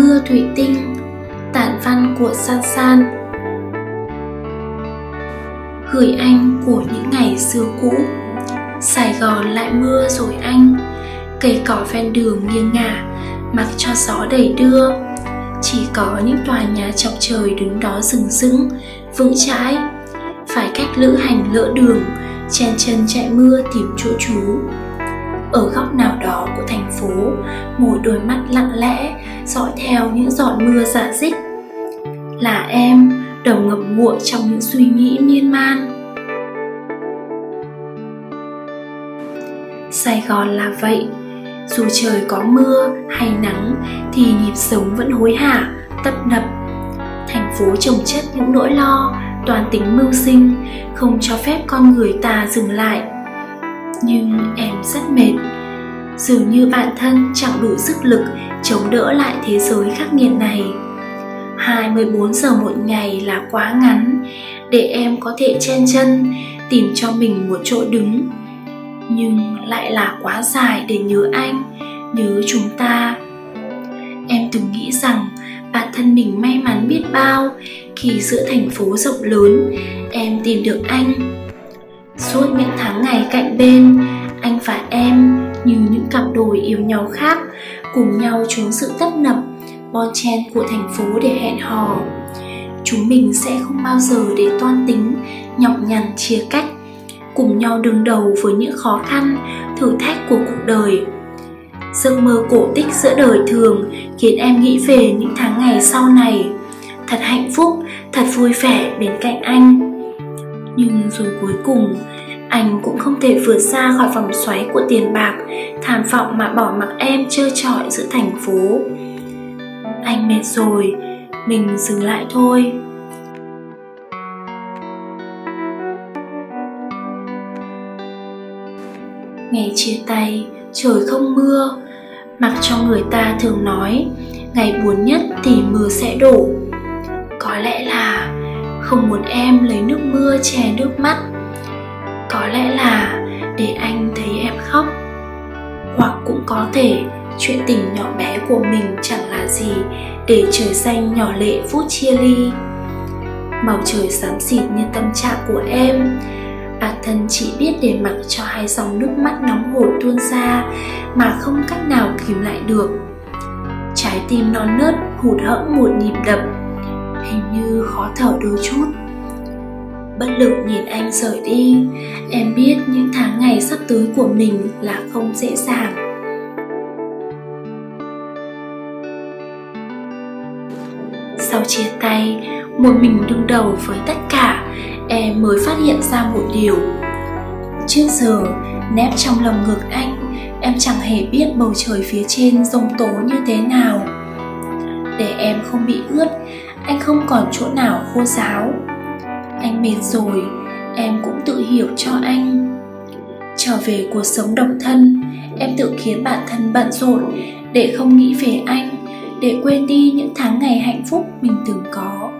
mưa thủy tinh, tản văn của san san. Gửi anh của những ngày xưa cũ. Sài gòn lại mưa rồi anh. Cây cỏ ven đường nghiêng ngả, mặc cho gió đẩy đưa. Chỉ có những tòa nhà chọc trời đứng đó rừng rững, vững chãi. Phải cách lữ hành lỡ đường, chen chân chạy mưa tìm chỗ trú ở góc nào đó của thành phố, một đôi mắt lặng lẽ, dõi theo những giọt mưa giả dích. Là em, đầu ngậm ngụa trong những suy nghĩ miên man. Sài gòn là vậy, dù trời có mưa hay nắng thì nhịp sống vẫn hối hả, tấp nập. Thành phố trồng chất những nỗi lo, toàn tính mưu sinh, không cho phép con người ta dừng lại nhưng em rất mệt. Dường như bản thân chẳng đủ sức lực chống đỡ lại thế giới khắc nghiệt này. 24 giờ một ngày là quá ngắn. Để em có thể chen chân, tìm cho mình một chỗ đứng. Nhưng lại là quá dài để nhớ anh, nhớ chúng ta. Em từng nghĩ rằng bản thân mình may mắn biết bao khi giữa thành phố rộng lớn, em tìm được anh suốt những tháng ngày cạnh bên, anh và em như những cặp đôi yêu nhau khác, cùng nhau trốn sự tấp nập, bon chen của thành phố để hẹn hò. Chúng mình sẽ không bao giờ để toan tính, nhọc nhằn chia cách, cùng nhau đương đầu với những khó khăn, thử thách của cuộc đời. Giấc mơ cổ tích giữa đời thường khiến em nghĩ về những tháng ngày sau này. Thật hạnh phúc, thật vui vẻ bên cạnh anh nhưng rồi cuối cùng, anh cũng không thể vượt ra khỏi vòng xoáy của tiền bạc, tham vọng mà bỏ mặc em trơ trọi giữa thành phố. Anh mệt rồi, mình dừng lại thôi. Ngày chia tay, trời không mưa. Mặc cho người ta thường nói, ngày buồn nhất thì mưa sẽ đổ. Có lẽ là không muốn em lấy nước mưa che nước mắt. Có lẽ là để anh thấy em khóc. Hoặc cũng có thể chuyện tình nhỏ bé của mình chẳng là gì để trời xanh nhỏ lệ phút chia ly. Màu trời xám xịt như tâm trạng của em, bản thân chỉ biết để mặc cho hai dòng nước mắt nóng hổi tuôn ra mà không cách nào kìm lại được. Trái tim non nớt hụt hẫng một nhịp đập hình như khó thở đôi chút. Bất lực nhìn anh rời đi. Em biết những tháng ngày sắp tới của mình là không dễ dàng. Sau chia tay, một mình đương đầu với tất cả, em mới phát hiện ra một điều. Trước giờ, nép trong lòng ngực anh, em chẳng hề biết bầu trời phía trên rông tố như thế nào. Để em không bị ướt anh không còn chỗ nào khô giáo. Anh mệt rồi, em cũng tự hiểu cho anh. Trở về cuộc sống độc thân, em tự khiến bản thân bận rộn để không nghĩ về anh, để quên đi những tháng ngày hạnh phúc mình từng có.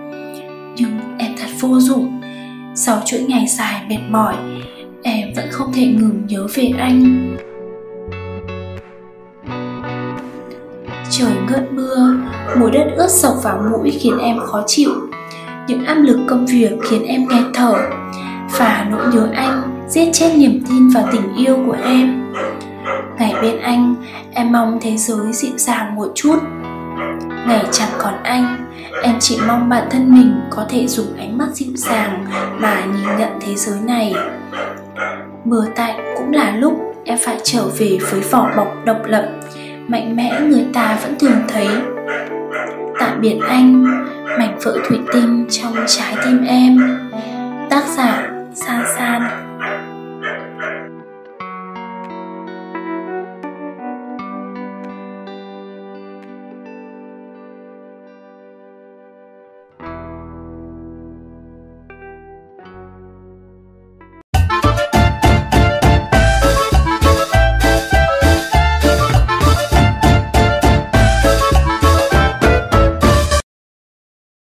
Nhưng em thật vô dụng. Sau chuỗi ngày dài mệt mỏi, em vẫn không thể ngừng nhớ về anh. Trời ngớt mưa, mùi đất ướt sộc vào mũi khiến em khó chịu. Những áp lực công việc khiến em nghẹt thở. Và nỗi nhớ anh, giết chết niềm tin vào tình yêu của em. Ngày bên anh, em mong thế giới dịu dàng một chút. Ngày chẳng còn anh, em chỉ mong bản thân mình có thể dùng ánh mắt dịu dàng mà nhìn nhận thế giới này. Mưa tạnh cũng là lúc em phải trở về với vỏ bọc độc lập mạnh mẽ người ta vẫn thường thấy. Tạm biệt anh, mảnh vỡ thủy tinh trong trái tim em. Tác giả san san.